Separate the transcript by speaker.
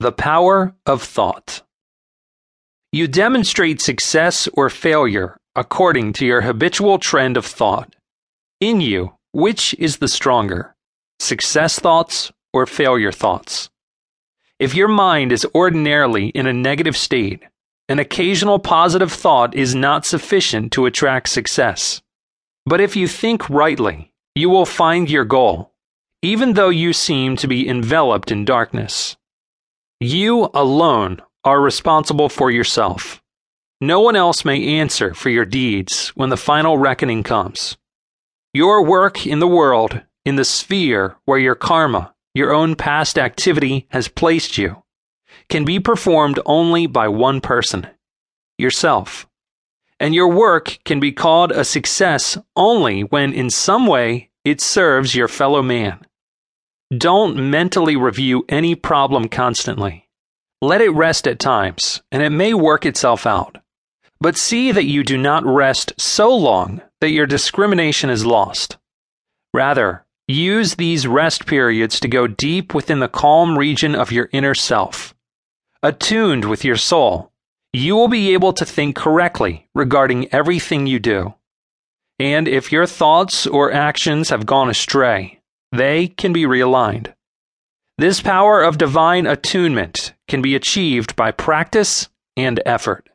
Speaker 1: The power of thought. You demonstrate success or failure according to your habitual trend of thought. In you, which is the stronger, success thoughts or failure thoughts? If your mind is ordinarily in a negative state, an occasional positive thought is not sufficient to attract success. But if you think rightly, you will find your goal, even though you seem to be enveloped in darkness. You alone are responsible for yourself. No one else may answer for your deeds when the final reckoning comes. Your work in the world, in the sphere where your karma, your own past activity, has placed you, can be performed only by one person yourself. And your work can be called a success only when, in some way, it serves your fellow man. Don't mentally review any problem constantly. Let it rest at times, and it may work itself out. But see that you do not rest so long that your discrimination is lost. Rather, use these rest periods to go deep within the calm region of your inner self. Attuned with your soul, you will be able to think correctly regarding everything you do. And if your thoughts or actions have gone astray, they can be realigned. This power of divine attunement can be achieved by practice and effort.